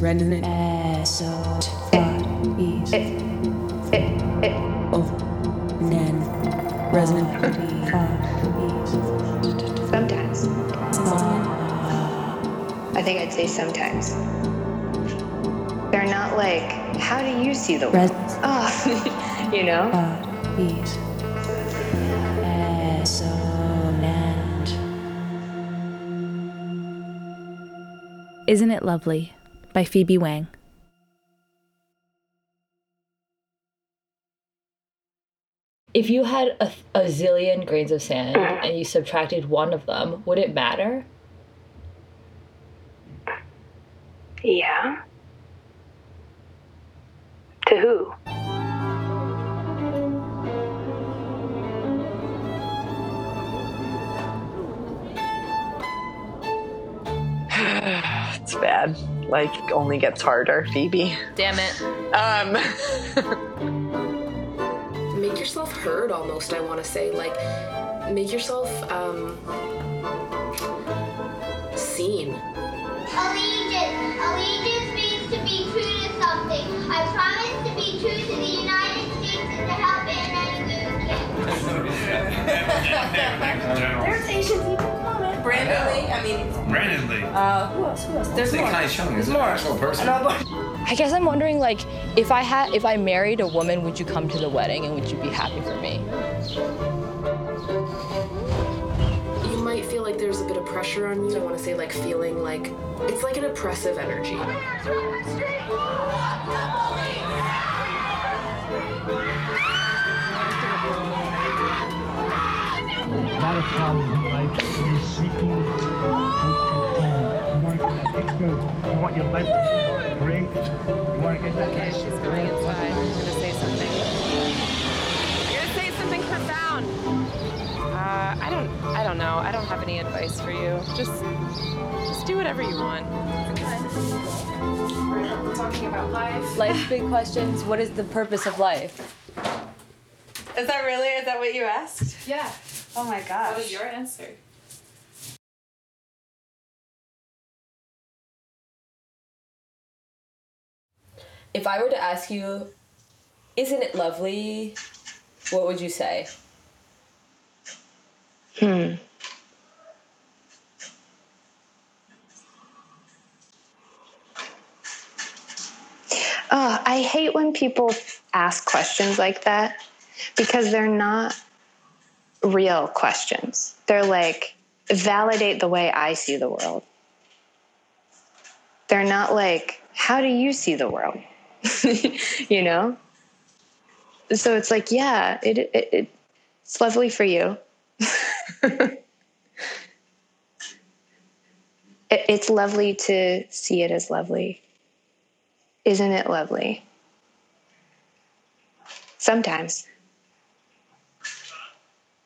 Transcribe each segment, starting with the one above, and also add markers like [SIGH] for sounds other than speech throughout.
Resonant. eso, is, Oh. Nan. Resonant. Sometimes. I think I'd say sometimes. They're not like, how do you see the world? res, [LAUGHS] Oh, you know? is, resonant. Isn't It Lovely by Phoebe Wang. If you had a, a zillion grains of sand and you subtracted one of them, would it matter? Yeah. To who? [SIGHS] It's bad. Life only gets harder, Phoebe. Damn it. Um, [LAUGHS] make yourself heard almost i want to say like make yourself um seen Allegiance. Allegiance means to be true to something. I promise to be true to the United States and to help it in any way we can. There's Asian people coming. Brandon Lee. I mean, Brandon Lee. uh, who else? Who else? There's more. Kai Chung. Is There's more. an actual person? I guess I'm wondering like if I had if I married a woman, would you come to the wedding and would you be happy for me? you might feel like there's a bit of pressure on you i want to say like feeling like it's like an oppressive energy A lot of problems in life when you're seeking you want to expert. You want your life to be great. You want to get that Okay, she's coming inside. I'm gonna say something. I'm gonna say something profound. Uh, I don't, I don't know. I don't have any advice for you. Just, just do whatever you want. We're talking about life. Life's big questions. What is the purpose of life? is that really? Is that what you asked? Yeah. Oh my gosh. What was your answer? If I were to ask you, isn't it lovely? What would you say? Hmm. Oh, I hate when people ask questions like that because they're not real questions. They're like, validate the way I see the world. They're not like, how do you see the world? [LAUGHS] you know? So it's like, yeah, it, it, it it's lovely for you. [LAUGHS] it, it's lovely to see it as lovely. Isn't it lovely? Sometimes.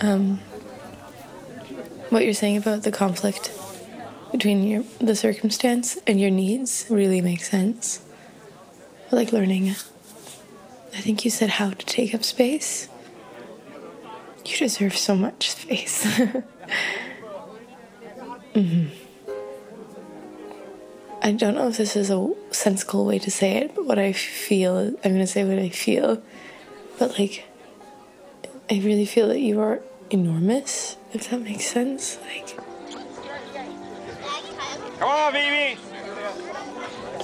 Um, what you're saying about the conflict between your the circumstance and your needs really makes sense. I like learning. I think you said how to take up space. You deserve so much space. [LAUGHS] hmm I don't know if this is a sensible way to say it, but what I feel, I'm going to say what I feel. But like, I really feel that you are enormous, if that makes sense. Like, Come on, Phoebe.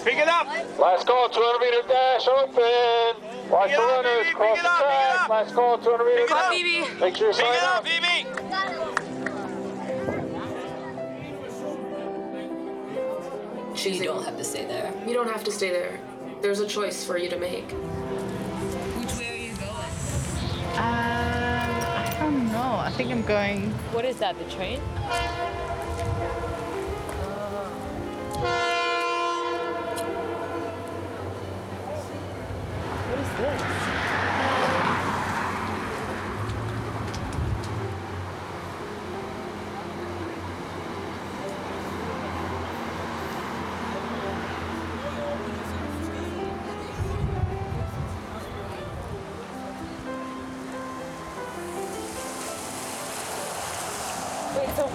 Pick it up. Last call, 200 meter dash open. Watch Pick the up, runners baby, cross pick the up, track. up. Last call, 200 meter Pick it up, dash. Phoebe. Make sure you Pick sign it up, up. Phoebe. You don't have to stay there. you don't have to stay there there's a choice for you to make I think I'm going. What is that? The train?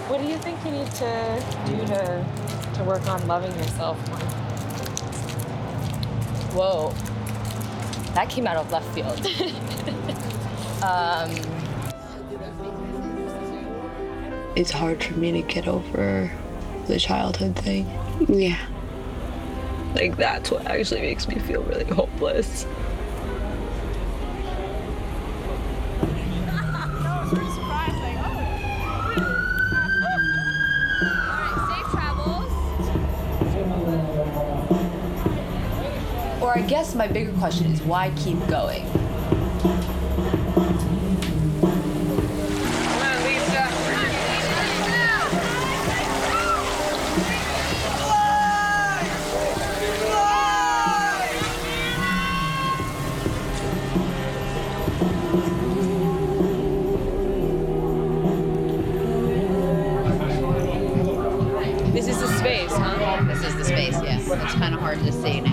What do you think you need to do to to work on loving yourself more? Whoa. That came out of left field. [LAUGHS] um, It's hard for me to get over the childhood thing. Yeah. Like that's what actually makes me feel really hopeless. Or I guess my bigger question is why keep going? This is the space, huh? This is the space, yes. It's kind of hard to see now.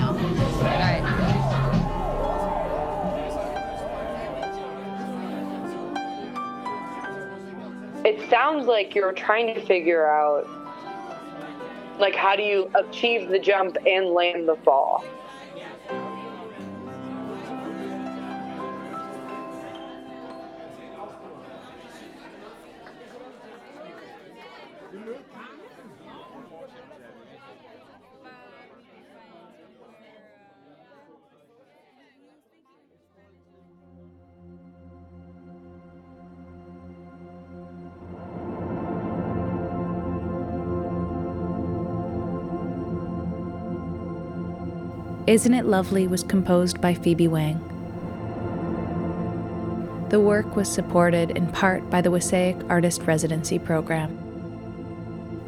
Sounds like you're trying to figure out like how do you achieve the jump and land the fall. Isn't It Lovely was composed by Phoebe Wang. The work was supported in part by the Wassaic Artist Residency Program.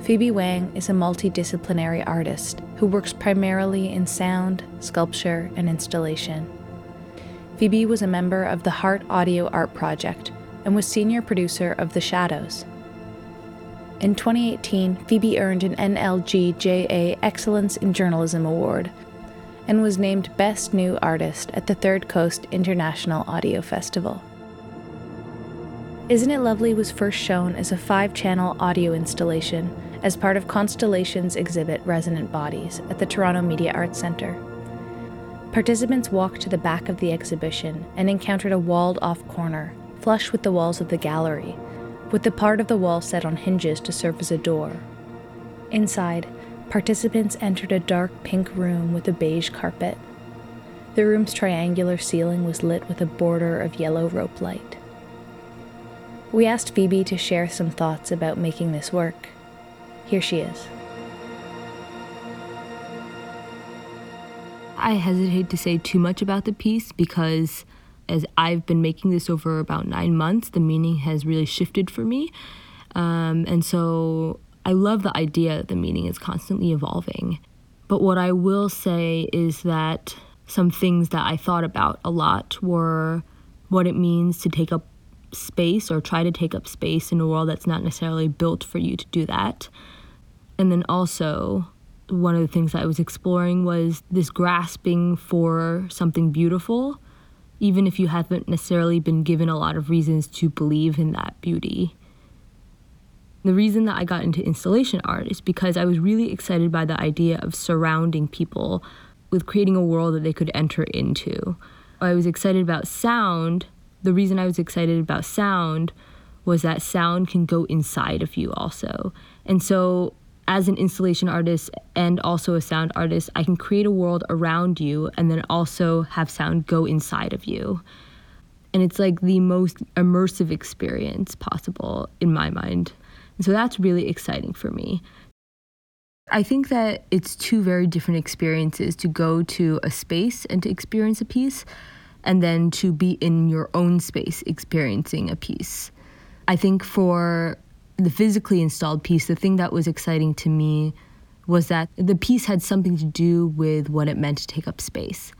Phoebe Wang is a multidisciplinary artist who works primarily in sound, sculpture, and installation. Phoebe was a member of the Heart Audio Art Project and was senior producer of The Shadows. In 2018, Phoebe earned an NLGJA Excellence in Journalism Award and was named Best New Artist at the Third Coast International Audio Festival. Isn't It Lovely was first shown as a five channel audio installation as part of Constellation's exhibit Resonant Bodies at the Toronto Media Arts Centre. Participants walked to the back of the exhibition and encountered a walled off corner, flush with the walls of the gallery, with the part of the wall set on hinges to serve as a door. Inside, participants entered a dark pink room with a beige carpet. The room's triangular ceiling was lit with a border of yellow rope light. We asked Phoebe to share some thoughts about making this work. Here she is. I hesitate to say too much about the piece because as I've been making this over about nine months, the meaning has really shifted for me. Um, and so I love the idea that the meaning is constantly evolving. But what I will say is that some things that I thought about a lot were what it means to take up space or try to take up space in a world that's not necessarily built for you to do that. And then also, one of the things I was exploring was this grasping for something beautiful, even if you haven't necessarily been given a lot of reasons to believe in that beauty. The reason that I got into installation art is because I was really excited by the idea of surrounding people with creating a world that they could enter into. I was excited about sound. The reason I was excited about sound was that sound can go inside of you also. And so as an installation artist and also a sound artist, I can create a world around you and then also have sound go inside of you. And it's like the most immersive experience possible in my mind. And so that's really exciting for me. I think that it's two very different experiences to go to a space and to experience a piece, and then to be in your own space experiencing a piece. I think for the physically installed piece, the thing that was exciting to me was that the piece had something to do with what it meant to take up space.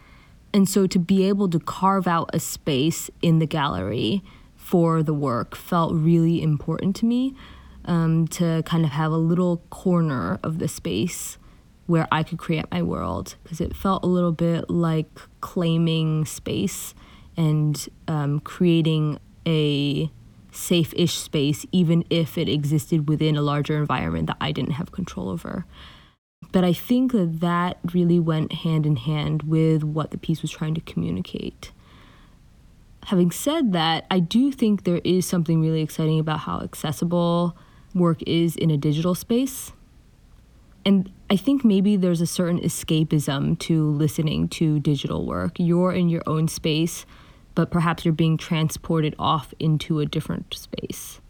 And so to be able to carve out a space in the gallery for the work felt really important to me. Um, to kind of have a little corner of the space where I could create my world because it felt a little bit like claiming space and um, creating a safe ish space, even if it existed within a larger environment that I didn't have control over. But I think that that really went hand in hand with what the piece was trying to communicate. Having said that, I do think there is something really exciting about how accessible work is in a digital space. And I think maybe there's a certain escapism to listening to digital work. You're in your own space, but perhaps you're being transported off into a different space,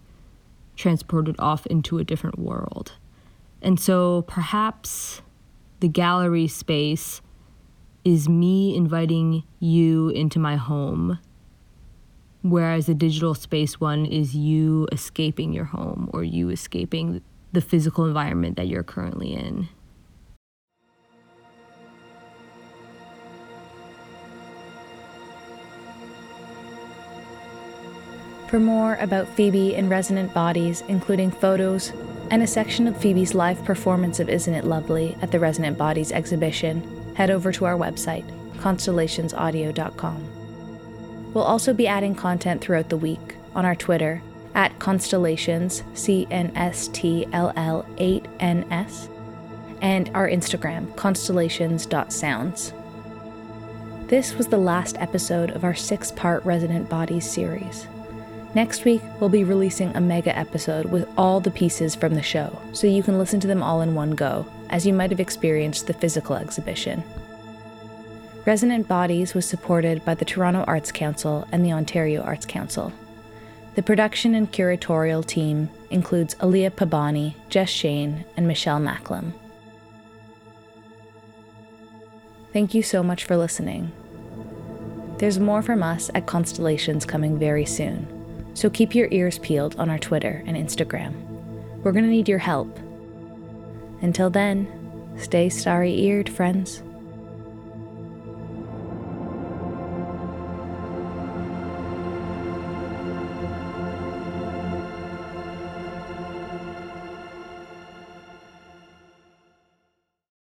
transported off into a different world. And so perhaps the gallery space is me inviting you into my home, whereas the digital space one is you escaping your home or you escaping the physical environment that you're currently in. For more about Phoebe and Resonant Bodies, including photos and a section of Phoebe's live performance of Isn't It Lovely at the Resonant Bodies exhibition, head over to our website, constellationsaudio.com. We'll also be adding content throughout the week on our Twitter at Constellations, C N S T L L 8 N S, and our Instagram, constellations.sounds. This was the last episode of our six part Resonant Bodies series. Next week, we'll be releasing a mega episode with all the pieces from the show, so you can listen to them all in one go, as you might have experienced the physical exhibition. Resonant Bodies was supported by the Toronto Arts Council and the Ontario Arts Council. The production and curatorial team includes Aliya Pabani, Jess Shane, and Michelle Macklem. Thank you so much for listening. There's more from us at Constellations coming very soon, so keep your ears peeled on our Twitter and Instagram. We're going to need your help. Until then, stay starry eared, friends.